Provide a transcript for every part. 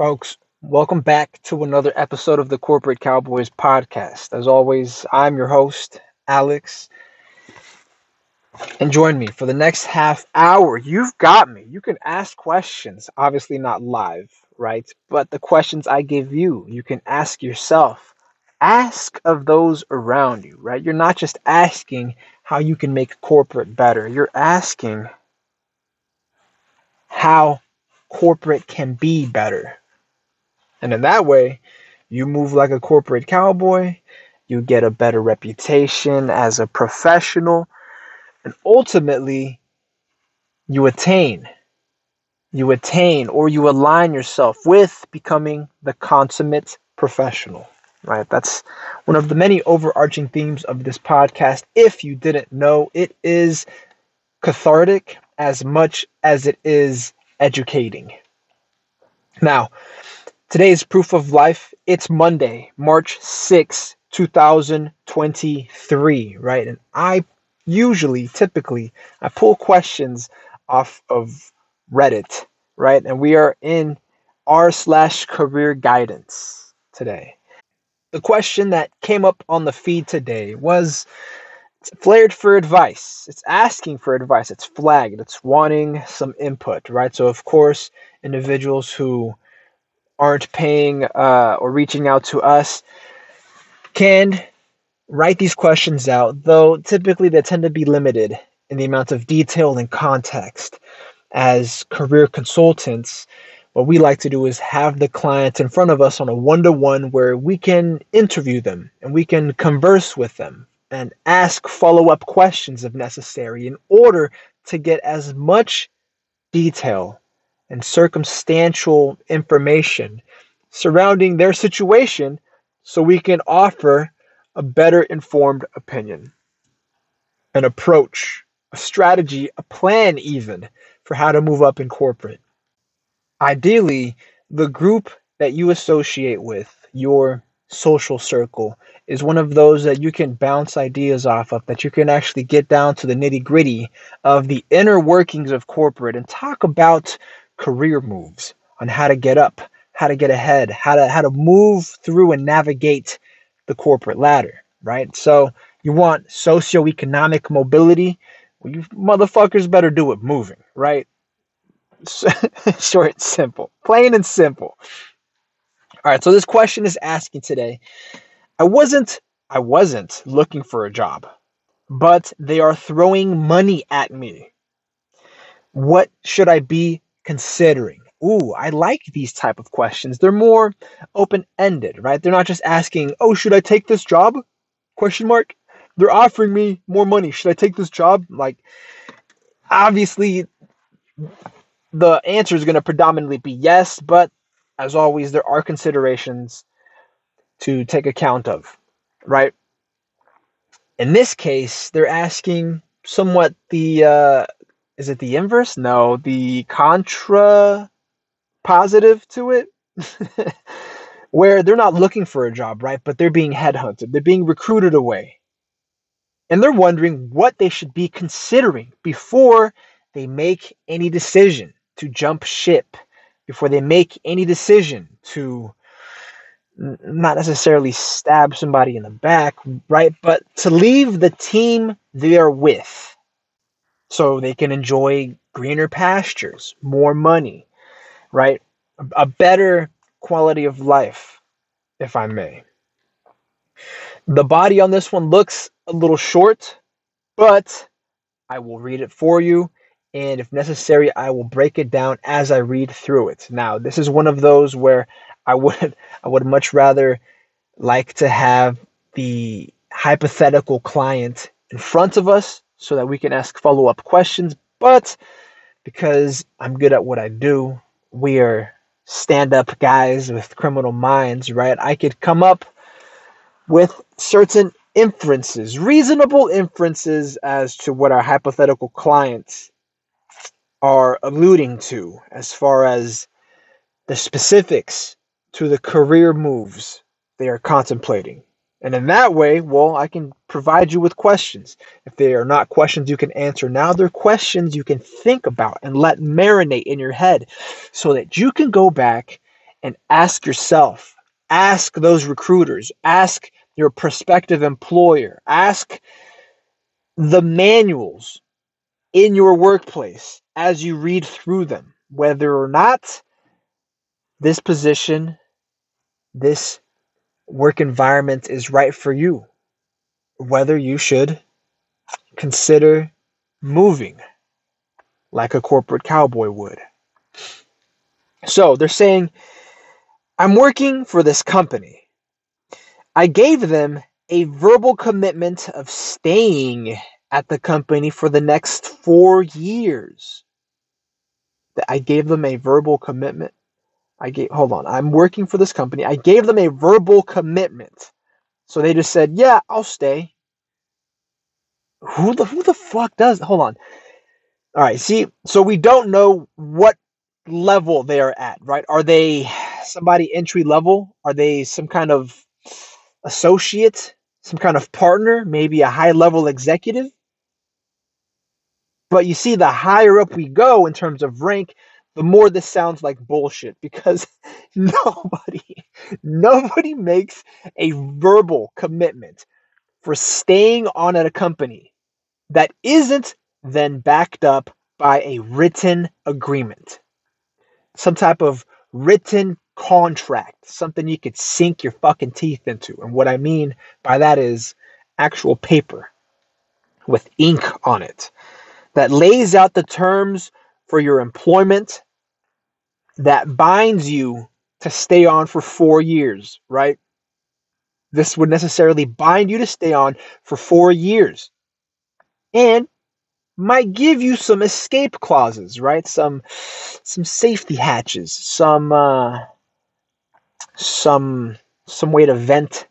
Folks, welcome back to another episode of the Corporate Cowboys podcast. As always, I'm your host, Alex. And join me for the next half hour. You've got me. You can ask questions, obviously not live, right? But the questions I give you, you can ask yourself. Ask of those around you, right? You're not just asking how you can make corporate better, you're asking how corporate can be better and in that way, you move like a corporate cowboy, you get a better reputation as a professional, and ultimately, you attain. You attain or you align yourself with becoming the consummate professional, right? That's one of the many overarching themes of this podcast. If you didn't know, it is cathartic as much as it is educating. Now, Today's proof of life. It's Monday, March 6, 2023, right? And I usually, typically, I pull questions off of Reddit, right? And we are in r slash career guidance today. The question that came up on the feed today was flared for advice. It's asking for advice. It's flagged. It's wanting some input, right? So, of course, individuals who aren't paying uh, or reaching out to us can write these questions out, though typically they tend to be limited in the amount of detail and context. As career consultants, what we like to do is have the client in front of us on a one to one where we can interview them and we can converse with them and ask follow up questions if necessary in order to get as much detail and circumstantial information surrounding their situation so we can offer a better informed opinion, an approach, a strategy, a plan, even for how to move up in corporate. Ideally, the group that you associate with, your social circle, is one of those that you can bounce ideas off of, that you can actually get down to the nitty gritty of the inner workings of corporate and talk about career moves on how to get up, how to get ahead, how to how to move through and navigate the corporate ladder, right? So you want socioeconomic mobility. Well, you motherfuckers better do it moving, right? Short, simple, plain and simple. All right, so this question is asking today. I wasn't I wasn't looking for a job, but they are throwing money at me. What should I be considering? Ooh, I like these type of questions. They're more open-ended, right? They're not just asking, "Oh, should I take this job?" question mark. They're offering me more money. Should I take this job? Like obviously the answer is going to predominantly be yes, but as always there are considerations to take account of, right? In this case, they're asking somewhat the uh, is it the inverse? No, the contra positive to it. Where they're not looking for a job, right? But they're being headhunted. They're being recruited away. And they're wondering what they should be considering before they make any decision to jump ship, before they make any decision to not necessarily stab somebody in the back, right? But to leave the team they're with so they can enjoy greener pastures, more money, right? A better quality of life, if I may. The body on this one looks a little short, but I will read it for you. And if necessary, I will break it down as I read through it. Now, this is one of those where I would I would much rather like to have the hypothetical client in front of us so that we can ask follow up questions. But because I'm good at what I do, we are stand up guys with criminal minds, right? I could come up with certain inferences, reasonable inferences as to what our hypothetical clients are alluding to as far as the specifics to the career moves they are contemplating. And in that way, well, I can provide you with questions. If they are not questions you can answer now, they're questions you can think about and let marinate in your head so that you can go back and ask yourself, ask those recruiters, ask your prospective employer, ask the manuals in your workplace as you read through them, whether or not this position, this work environment is right for you, whether you should consider moving like a corporate cowboy would. So they're saying, I'm working for this company. I gave them a verbal commitment of staying at the company for the next four years. I gave them a verbal commitment. I gave, hold on, I'm working for this company. I gave them a verbal commitment. So they just said, yeah, I'll stay. Who the, who the fuck does, hold on. All right, see, so we don't know what level they are at, right? Are they somebody entry level? Are they some kind of associate, some kind of partner, maybe a high level executive? But you see, the higher up we go in terms of rank, the more this sounds like bullshit because nobody, nobody makes a verbal commitment for staying on at a company that isn't then backed up by a written agreement, some type of written contract, something you could sink your fucking teeth into. And what I mean by that is actual paper with ink on it that lays out the terms for your employment that binds you to stay on for four years, right? This would necessarily bind you to stay on for four years and might give you some escape clauses, right? Some some safety hatches, some uh, some some way to vent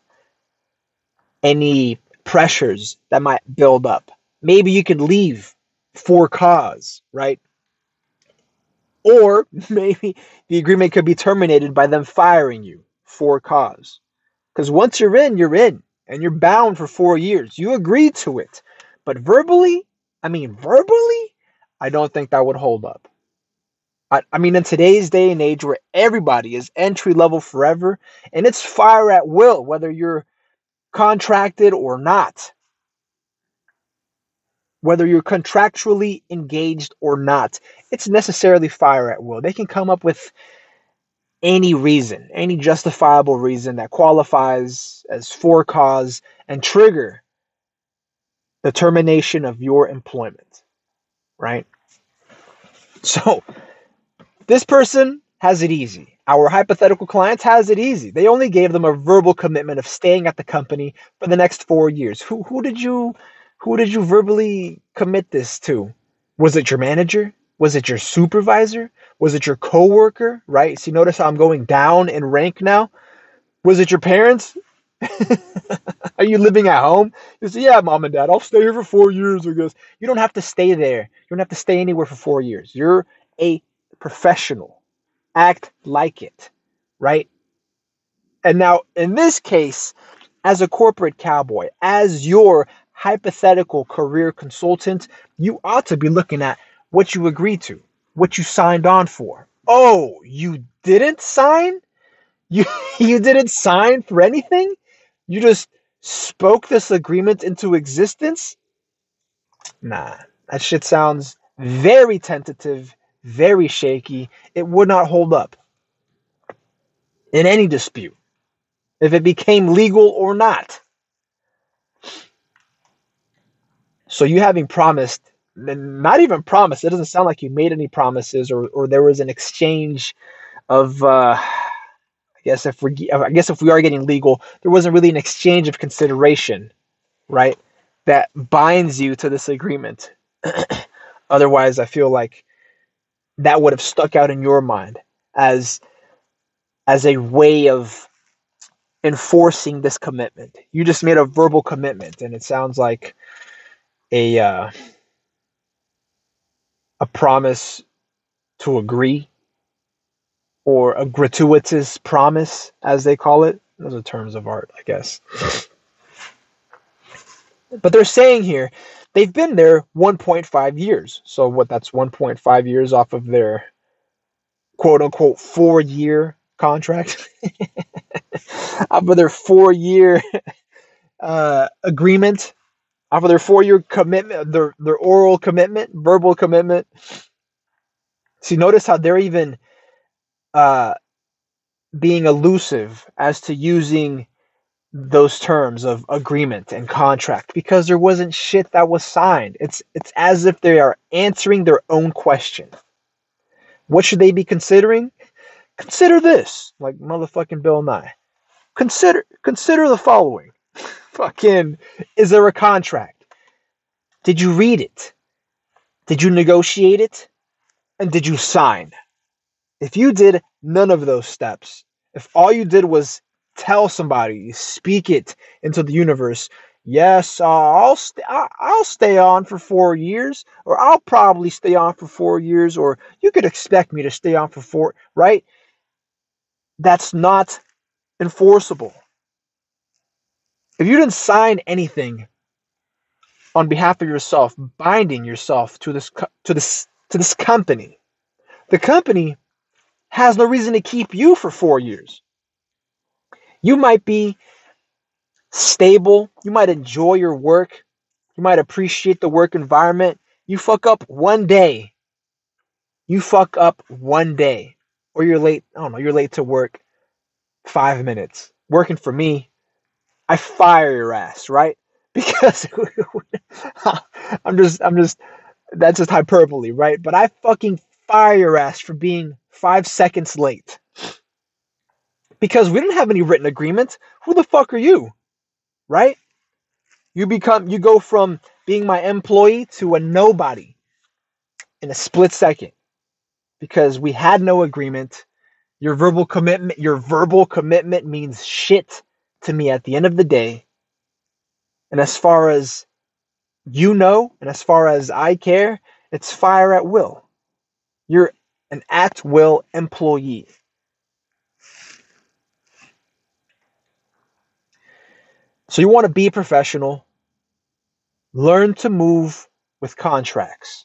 any pressures that might build up. Maybe you could leave for cause, right? Or maybe the agreement could be terminated by them firing you for cause. Because once you're in, you're in, and you're bound for four years. You agreed to it. But verbally, I mean, verbally, I don't think that would hold up. I, I mean, in today's day and age where everybody is entry level forever and it's fire at will, whether you're contracted or not, whether you're contractually engaged or not, it's necessarily fire at will. They can come up with any reason, any justifiable reason that qualifies as for cause and trigger the termination of your employment, right? So, this person has it easy. Our hypothetical clients has it easy. They only gave them a verbal commitment of staying at the company for the next 4 years. Who who did you who did you verbally commit this to? Was it your manager? Was it your supervisor? Was it your coworker? Right? See, notice how I'm going down in rank now. Was it your parents? Are you living at home? You say, Yeah, mom and dad, I'll stay here for four years. Or You don't have to stay there. You don't have to stay anywhere for four years. You're a professional. Act like it. Right? And now, in this case, as a corporate cowboy, as your hypothetical career consultant, you ought to be looking at what you agreed to, what you signed on for. Oh, you didn't sign? You you didn't sign for anything? You just spoke this agreement into existence? Nah, that shit sounds very tentative, very shaky. It would not hold up in any dispute if it became legal or not. So you having promised, not even promised, it doesn't sound like you made any promises or, or there was an exchange of uh, I guess if we I guess if we are getting legal, there wasn't really an exchange of consideration, right? That binds you to this agreement. Otherwise, I feel like that would have stuck out in your mind as as a way of enforcing this commitment. You just made a verbal commitment, and it sounds like a uh, a promise to agree or a gratuitous promise, as they call it. Those are terms of art, I guess. But they're saying here they've been there 1.5 years. So, what that's 1.5 years off of their quote unquote four year contract, off of their four year uh, agreement, of their four year commitment, their, their oral commitment, verbal commitment. See, notice how they're even uh, being elusive as to using those terms of agreement and contract because there wasn't shit that was signed. It's it's as if they are answering their own question. What should they be considering? Consider this, like motherfucking Bill Nye. Consider consider the following. Fucking is there a contract? Did you read it? Did you negotiate it? And did you sign? If you did none of those steps, if all you did was tell somebody, speak it into the universe. Yes, uh, I'll st- I'll stay on for four years, or I'll probably stay on for four years, or you could expect me to stay on for four. Right? That's not enforceable. If you didn't sign anything on behalf of yourself, binding yourself to this to this to this company, the company has no reason to keep you for four years. You might be stable, you might enjoy your work, you might appreciate the work environment. You fuck up one day. You fuck up one day. Or you're late, I don't know, you're late to work five minutes. Working for me, I fire your ass, right? Because I'm just, I'm just, that's just hyperbole, right? But I fucking fire your ass for being five seconds late because we didn't have any written agreement. Who the fuck are you? Right? You become you go from being my employee to a nobody in a split second because we had no agreement. Your verbal commitment, your verbal commitment means shit to me at the end of the day. And as far as you know, and as far as I care, it's fire at will. You're an at will employee. So you want to be professional, learn to move with contracts.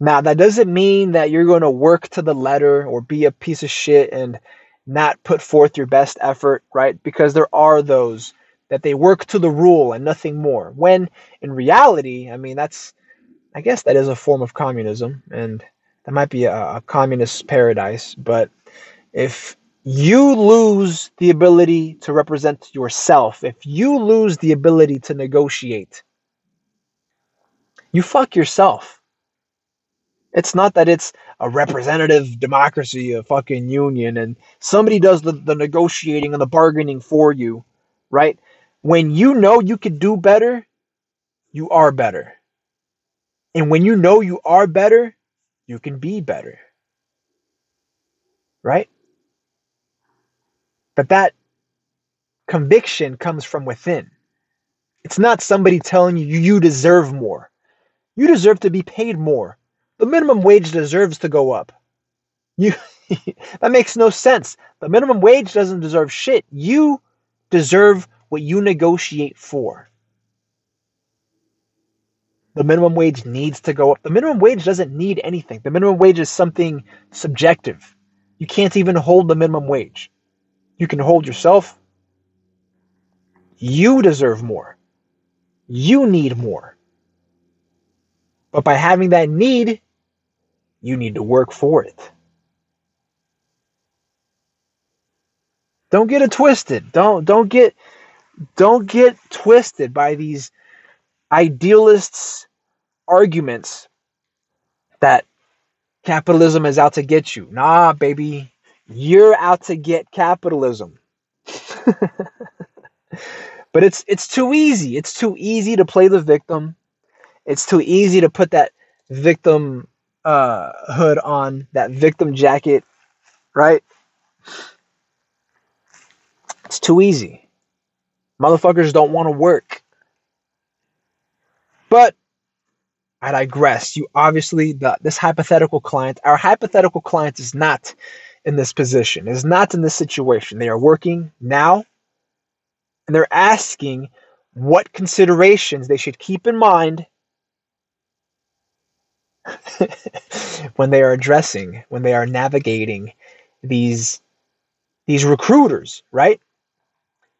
Now, that doesn't mean that you're going to work to the letter or be a piece of shit and not put forth your best effort, right? Because there are those that they work to the rule and nothing more. When in reality, I mean, that's, I guess that is a form of communism and that might be a, a communist paradise. But if you lose the ability to represent yourself, if you lose the ability to negotiate, you fuck yourself. It's not that it's a representative democracy, a fucking union, and somebody does the, the negotiating and the bargaining for you, right? When you know you could do better, you are better. And when you know you are better, you can be better. Right? But that conviction comes from within. It's not somebody telling you you deserve more. You deserve to be paid more. The minimum wage deserves to go up. You that makes no sense. The minimum wage doesn't deserve shit. You deserve what you negotiate for. The minimum wage needs to go up. The minimum wage doesn't need anything. The minimum wage is something subjective. You can't even hold the minimum wage. You can hold yourself. You deserve more. You need more. But by having that need, you need to work for it. Don't get it twisted. Don't don't get don't get twisted by these idealists arguments that capitalism is out to get you. Nah, baby. You're out to get capitalism. but it's it's too easy. It's too easy to play the victim. It's too easy to put that victim uh, hood on, that victim jacket, right? It's too easy. Motherfuckers don't want to work. But I digress. You obviously the this hypothetical client, our hypothetical client is not in this position, is not in this situation. They are working now and they're asking what considerations they should keep in mind when they are addressing, when they are navigating these these recruiters, right?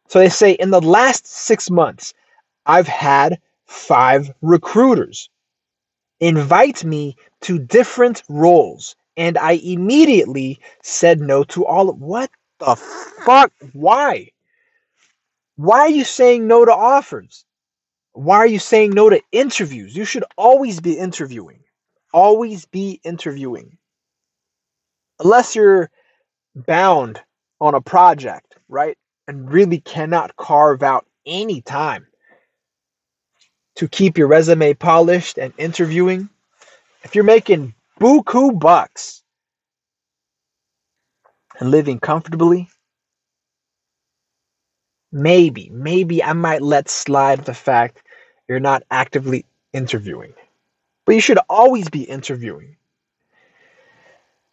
So they say in the last 6 months I've had 5 recruiters invite me to different roles and I immediately said no to all of what the fuck? Why? Why are you saying no to offers? Why are you saying no to interviews? You should always be interviewing always be interviewing unless you're bound on a project right and really cannot carve out any time to keep your resume polished and interviewing if you're making buku bucks and living comfortably, maybe, maybe I might let slide the fact you're not actively interviewing. But you should always be interviewing.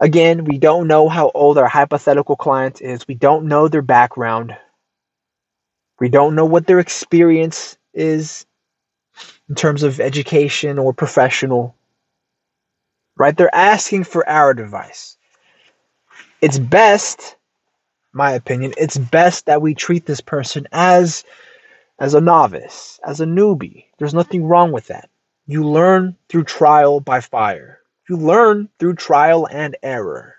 Again, we don't know how old our hypothetical client is. We don't know their background. We don't know what their experience is in terms of education or professional right? They're asking for our advice. It's best, my opinion, it's best that we treat this person as as a novice, as a newbie. There's nothing wrong with that. You learn through trial by fire. You learn through trial and error.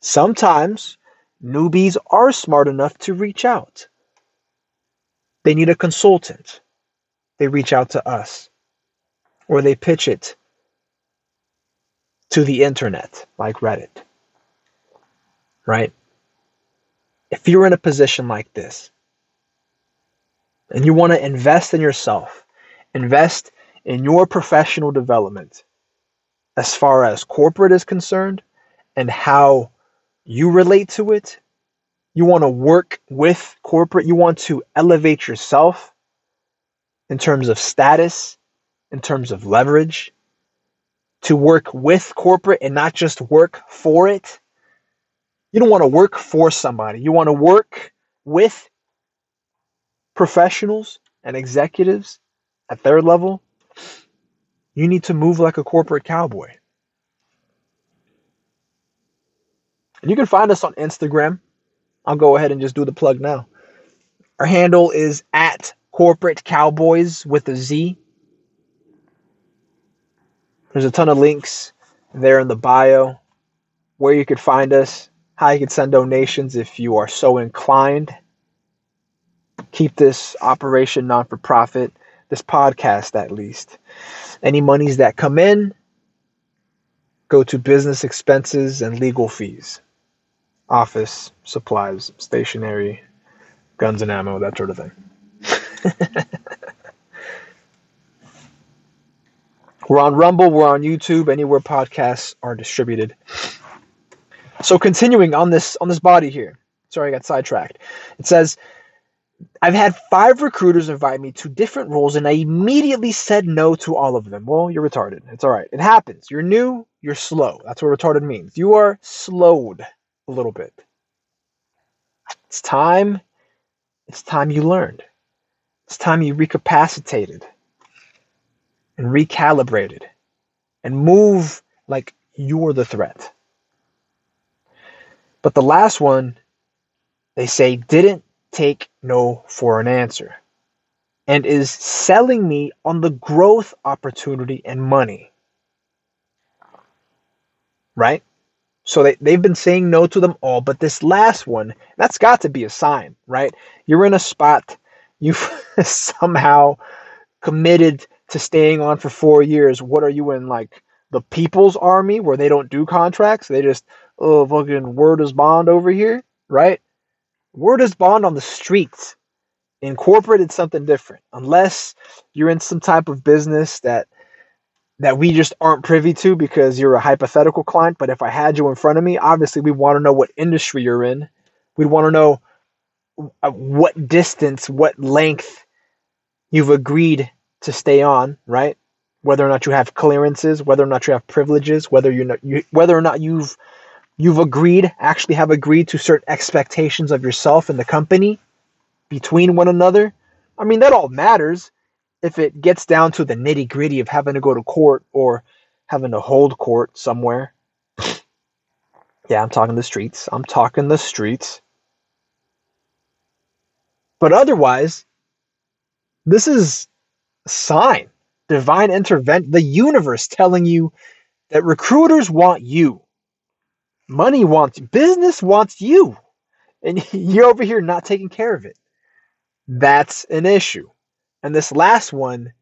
Sometimes newbies are smart enough to reach out. They need a consultant. They reach out to us. Or they pitch it to the internet, like Reddit. Right? If you're in a position like this and you want to invest in yourself, invest in your professional development as far as corporate is concerned and how you relate to it, you want to work with corporate, you want to elevate yourself in terms of status, in terms of leverage, to work with corporate and not just work for it. You don't want to work for somebody. You want to work with professionals and executives at their level. You need to move like a corporate cowboy. And you can find us on Instagram. I'll go ahead and just do the plug now. Our handle is at corporate cowboys with a Z. There's a ton of links there in the bio where you could find us, how you could send donations if you are so inclined. Keep this operation non for profit, this podcast at least. Any monies that come in go to business expenses and legal fees, office supplies, stationery, guns and ammo, that sort of thing. We're on Rumble, we're on YouTube, anywhere podcasts are distributed. So continuing on this on this body here. Sorry, I got sidetracked. It says I've had five recruiters invite me to different roles and I immediately said no to all of them. Well, you're retarded. It's all right. It happens. You're new, you're slow. That's what retarded means. You are slowed a little bit. It's time. It's time you learned. It's time you recapacitated and recalibrated and move like you're the threat. But the last one, they say, didn't take no for an answer and is selling me on the growth opportunity and money. Right? So they, they've been saying no to them all, but this last one, that's got to be a sign, right? You're in a spot, you've somehow committed to staying on for four years, what are you in like the people's army where they don't do contracts? They just oh fucking word is bond over here, right? Word is bond on the streets. In corporate, it's something different. Unless you're in some type of business that that we just aren't privy to because you're a hypothetical client. But if I had you in front of me, obviously we want to know what industry you're in. We'd want to know uh, what distance, what length you've agreed to stay on, right? Whether or not you have clearances, whether or not you have privileges, whether you're not, you, whether or not you've you've agreed, actually have agreed to certain expectations of yourself and the company between one another. I mean, that all matters if it gets down to the nitty gritty of having to go to court or having to hold court somewhere. Yeah, I'm talking the streets. I'm talking the streets. But otherwise, this is a sign, divine intervention, the universe telling you that recruiters want you. Money wants business wants you. And you're over here not taking care of it. That's an issue. And this last one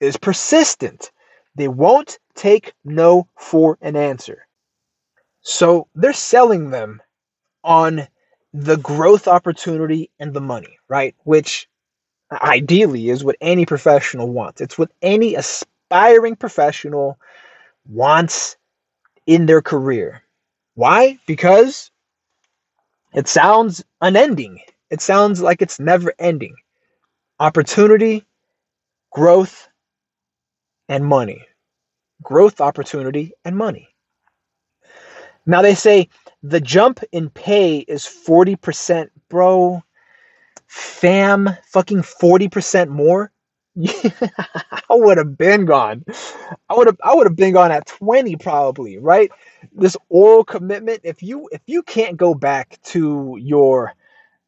is persistent. They won't take no for an answer. So they're selling them on the growth opportunity and the money, right? Which ideally is what any professional wants. It's what any aspiring professional wants in their career. Why? Because it sounds unending. It sounds like it's never ending. Opportunity, growth, and money. Growth, opportunity, and money. Now they say the jump in pay is 40%. Bro, fam, fucking 40% more. I would have been gone. I would have I would have been gone at 20 probably, right? This oral commitment, if you if you can't go back to your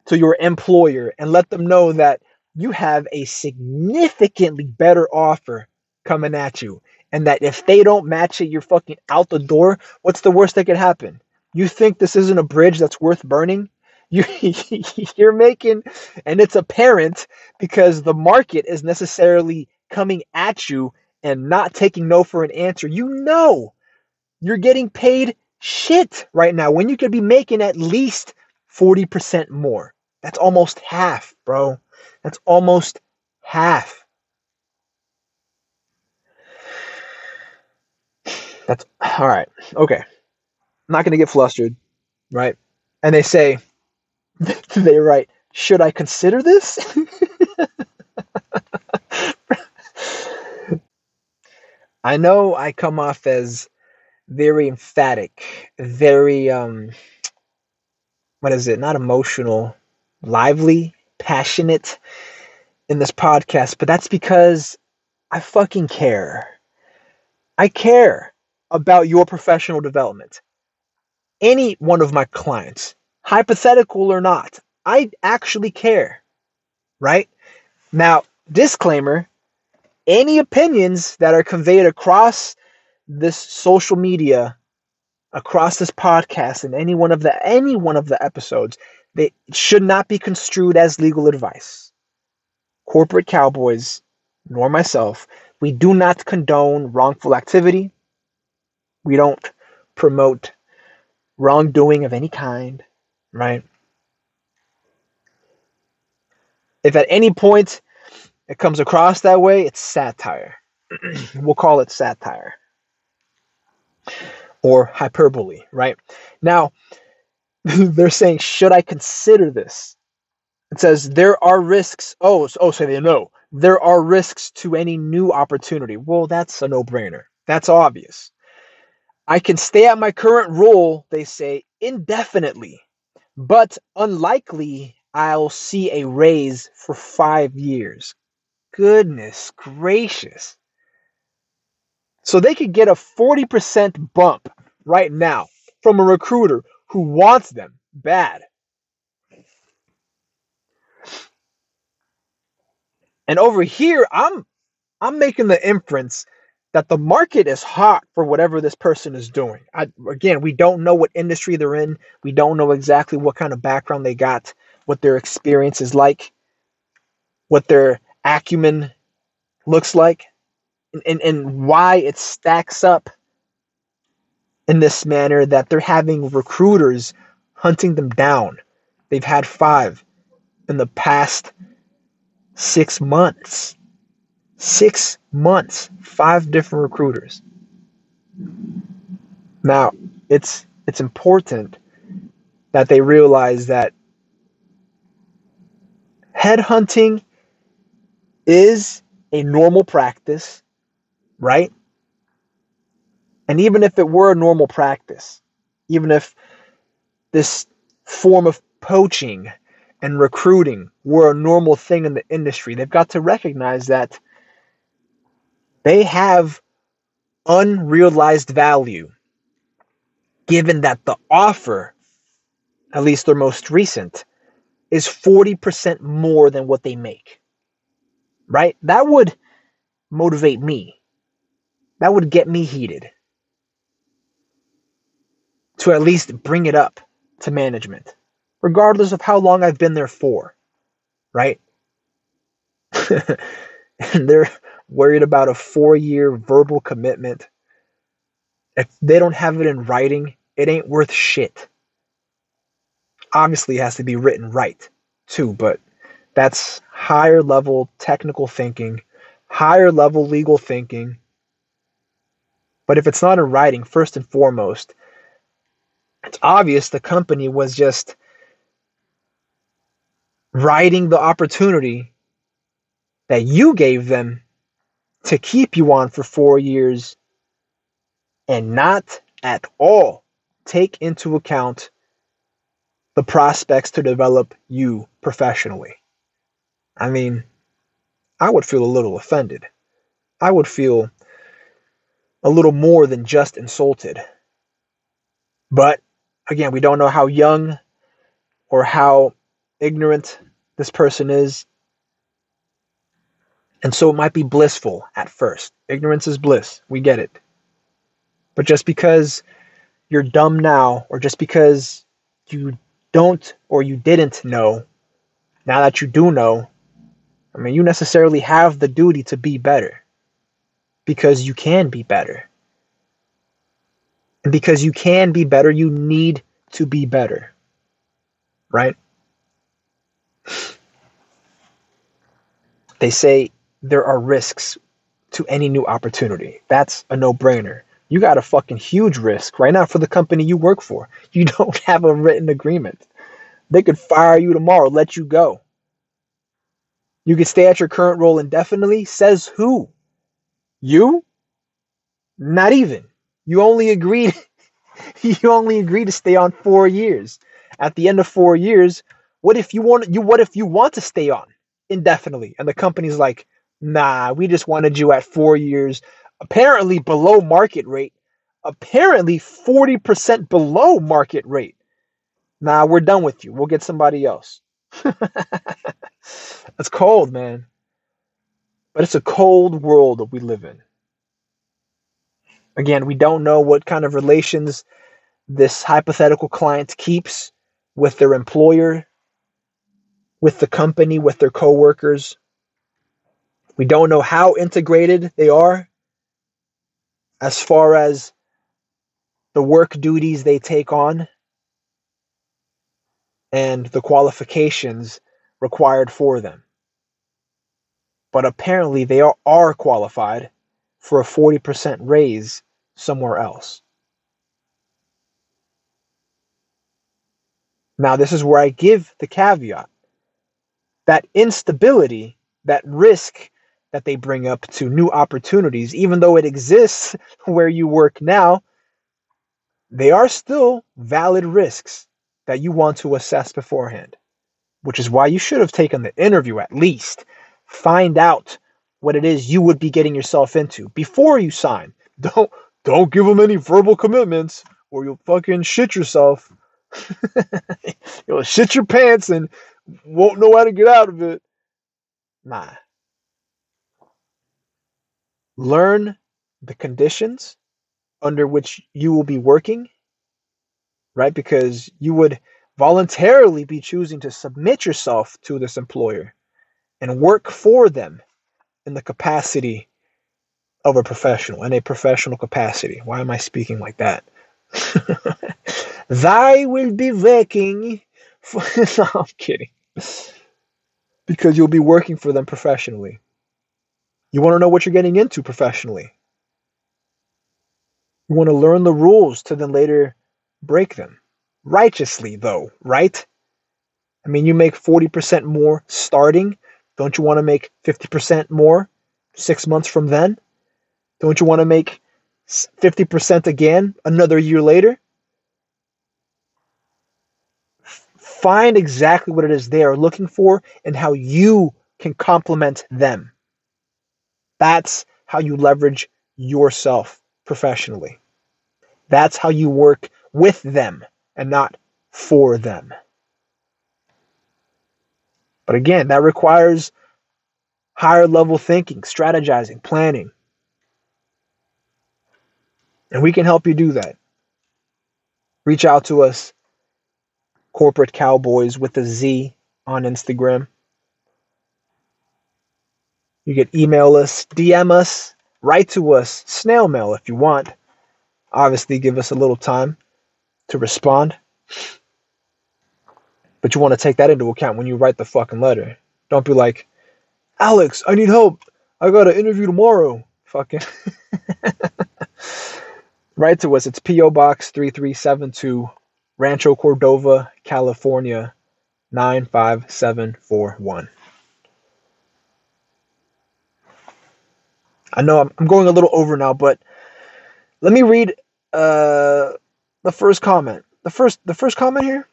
to your employer and let them know that you have a significantly better offer coming at you and that if they don't match it, you're fucking out the door. What's the worst that could happen? You think this isn't a bridge that's worth burning? You, you're making, and it's apparent because the market is necessarily coming at you and not taking no for an answer. You know you're getting paid shit right now when you could be making at least 40% more. That's almost half, bro. That's almost half. That's all right. Okay. I'm not going to get flustered, right? And they say, they write, should I consider this? I know I come off as very emphatic, very, um, what is it? Not emotional, lively, passionate in this podcast, but that's because I fucking care. I care about your professional development. Any one of my clients, hypothetical or not, I actually care, right? Now, disclaimer any opinions that are conveyed across this social media, across this podcast, and any one of the any one of the episodes, they should not be construed as legal advice. Corporate cowboys, nor myself, we do not condone wrongful activity. We don't promote wrongdoing of any kind, right? If at any point it comes across that way, it's satire. we'll call it satire or hyperbole, right? Now, they're saying, should I consider this? It says there are risks. Oh, oh, so they know there are risks to any new opportunity. Well, that's a no-brainer. That's obvious. I can stay at my current role, they say, indefinitely, but unlikely I'll see a raise for five years. Goodness gracious. So they could get a 40% bump right now from a recruiter who wants them bad. And over here, I'm I'm making the inference that the market is hot for whatever this person is doing. I, again, we don't know what industry they're in. We don't know exactly what kind of background they got, what their experience is like, what their acumen looks like, and, and, and why it stacks up in this manner that they're having recruiters hunting them down. They've had five in the past six months. Six months, five different recruiters. Now, it's it's important that they realize that headhunting is a normal practice, right? And even if it were a normal practice, even if this form of poaching and recruiting were a normal thing in the industry, they've got to recognize that they have unrealized value. given that the offer, at least their most recent, is 40% more than what they make. Right? That would motivate me. That would get me heated to at least bring it up to management, regardless of how long I've been there for. Right? and they're worried about a four year verbal commitment. If they don't have it in writing, it ain't worth shit. Obviously, it has to be written right, too, but that's higher level technical thinking, higher level legal thinking. But if it's not in writing, first and foremost, it's obvious the company was just riding the opportunity that you gave them to keep you on for four years and not at all take into account the prospects to develop you professionally. I mean, I would feel a little offended. I would feel a little more than just insulted. But again, we don't know how young or how ignorant this person is. And so it might be blissful at first. Ignorance is bliss. We get it. But just because you're dumb now, or just because you don't or you didn't know, now that you do know, I mean, you necessarily have the duty to be better because you can be better. And because you can be better, you need to be better. Right? They say there are risks to any new opportunity. That's a no brainer. You got a fucking huge risk right now for the company you work for. You don't have a written agreement. They could fire you tomorrow, let you go. You could stay at your current role indefinitely. Says who? You? Not even. You only agreed you only agreed to stay on 4 years. At the end of 4 years, what if you want you what if you want to stay on indefinitely and the company's like, Nah, we just wanted you at four years, apparently below market rate, apparently 40% below market rate. Nah, we're done with you. We'll get somebody else. That's cold, man. But it's a cold world that we live in. Again, we don't know what kind of relations this hypothetical client keeps with their employer, with the company, with their coworkers. We don't know how integrated they are as far as the work duties they take on and the qualifications required for them. But apparently, they are, are qualified for a 40% raise somewhere else. Now, this is where I give the caveat that instability, that risk that they bring up to new opportunities, even though it exists where you work now, they are still valid risks that you want to assess beforehand, which is why you should have taken the interview at least. Find out what it is you would be getting yourself into before you sign. Don't don't give them any verbal commitments or you'll fucking shit yourself. you'll shit your pants and won't know how to get out of it. Nah, learn the conditions under which you will be working, right? Because you would voluntarily be choosing to submit yourself to this employer and work for them in the capacity of a professional, in a professional capacity. Why am I speaking like that? Thy will be working for. no, I'm kidding. Because you'll be working for them professionally. You want to know what you're getting into professionally. You want to learn the rules to then later break them. Righteously, though, right? I mean, you make 40% more starting. Don't you want to make 50% more six months from then? Don't you want to make 50% again another year later? Find exactly what it is they are looking for and how you can complement them. That's how you leverage yourself professionally. That's how you work with them and not for them. But again, that requires higher level thinking, strategizing, planning. And we can help you do that. Reach out to us, Corporate Cowboys with a Z on Instagram. You can email us, DM us, write to us, snail mail if you want. Obviously, give us a little time to respond. But you want to take that into account when you write the fucking letter. Don't be like, Alex, I need help. I got an interview tomorrow. Fucking. write to us. It's P.O. Box 3372, Rancho Cordova, California 95741. I know I'm, I'm going a little over now, but let me read uh, the first comment. The first the first comment here,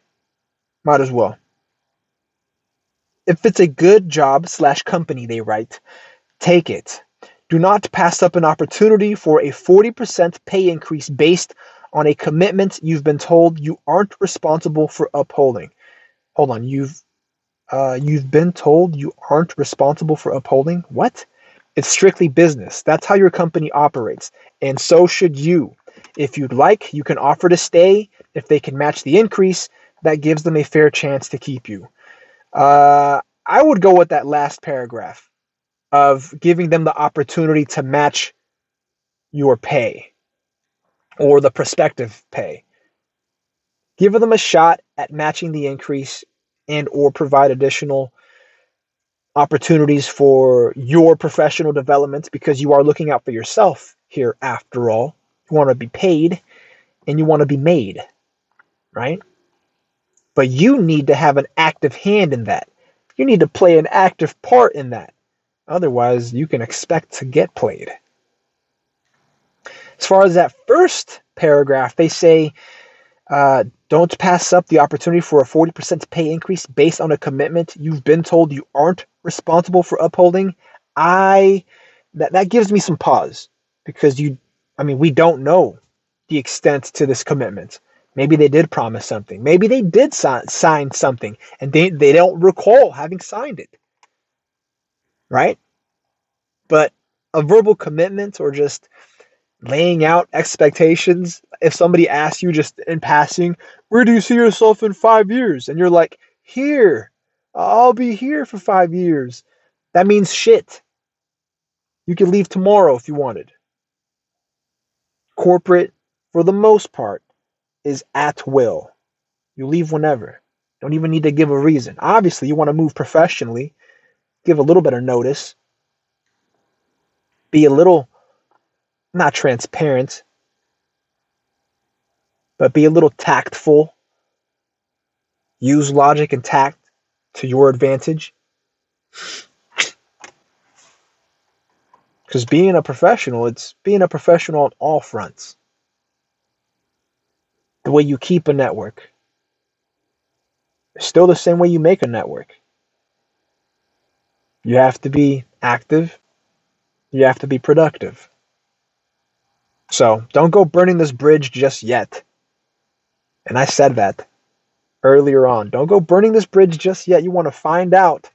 might as well. If it's a good job slash company, they write, take it. Do not pass up an opportunity for a 40% pay increase based on a commitment you've been told you aren't responsible for upholding. Hold on, you've uh, you've been told you aren't responsible for upholding. What? It's strictly business. That's how your company operates, and so should you. If you'd like, you can offer to stay. If they can match the increase, that gives them a fair chance to keep you. Uh, I would go with that last paragraph of giving them the opportunity to match your pay or the prospective pay. Give them a shot at matching the increase and or provide additional opportunities for your professional development because you are looking out for yourself here after all. You want to be paid and you want to be made, right? But you need to have an active hand in that. You need to play an active part in that. Otherwise, you can expect to get played. As far as that first paragraph, they say uh, don't pass up the opportunity for a 40% pay increase based on a commitment you've been told you aren't responsible for upholding. I that that gives me some pause because you I mean we don't know the extent to this commitment. Maybe they did promise something. Maybe they did sign, sign something and they, they don't recall having signed it. Right? But a verbal commitment or just laying out expectations. If somebody asks you just in passing, where do you see yourself in five years? And you're like, here, I'll be here for five years. That means shit. You could leave tomorrow if you wanted. Corporate, for the most part, is at will. You leave whenever. Don't even need to give a reason. Obviously, you want to move professionally, give a little bit of notice, be a little not transparent, but be a little tactful. Use logic and tact to your advantage. Because being a professional, it's being a professional on all fronts. The way you keep a network, is still the same way you make a network. You have to be active, you have to be productive. So don't go burning this bridge just yet. And I said that earlier on. Don't go burning this bridge just yet. You want to find out.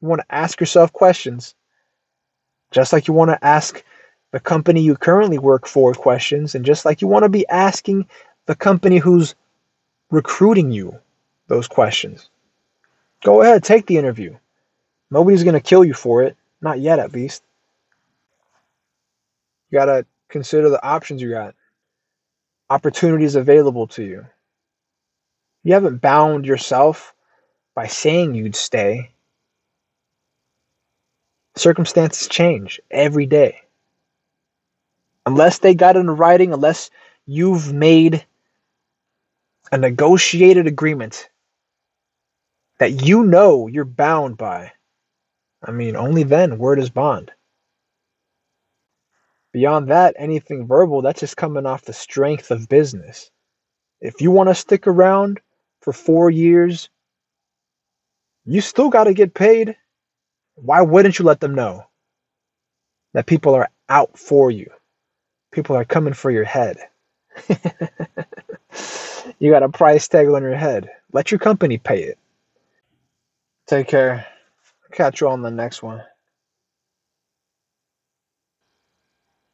You want to ask yourself questions. Just like you want to ask the company you currently work for questions, and just like you want to be asking the company who's recruiting you those questions. Go ahead, take the interview. Nobody's going to kill you for it. Not yet, at least. You got to consider the options you got, opportunities available to you. You haven't bound yourself by saying you'd stay. Circumstances change every day. Unless they got in writing, unless you've made a negotiated agreement that you know you're bound by, I mean, only then word is bond. Beyond that, anything verbal, that's just coming off the strength of business. If you want to stick around for four years, you still got to get paid. Why wouldn't you let them know that people are out for you? People are coming for your head. you got a price tag on your head. Let your company pay it. Take care. Catch you on the next one.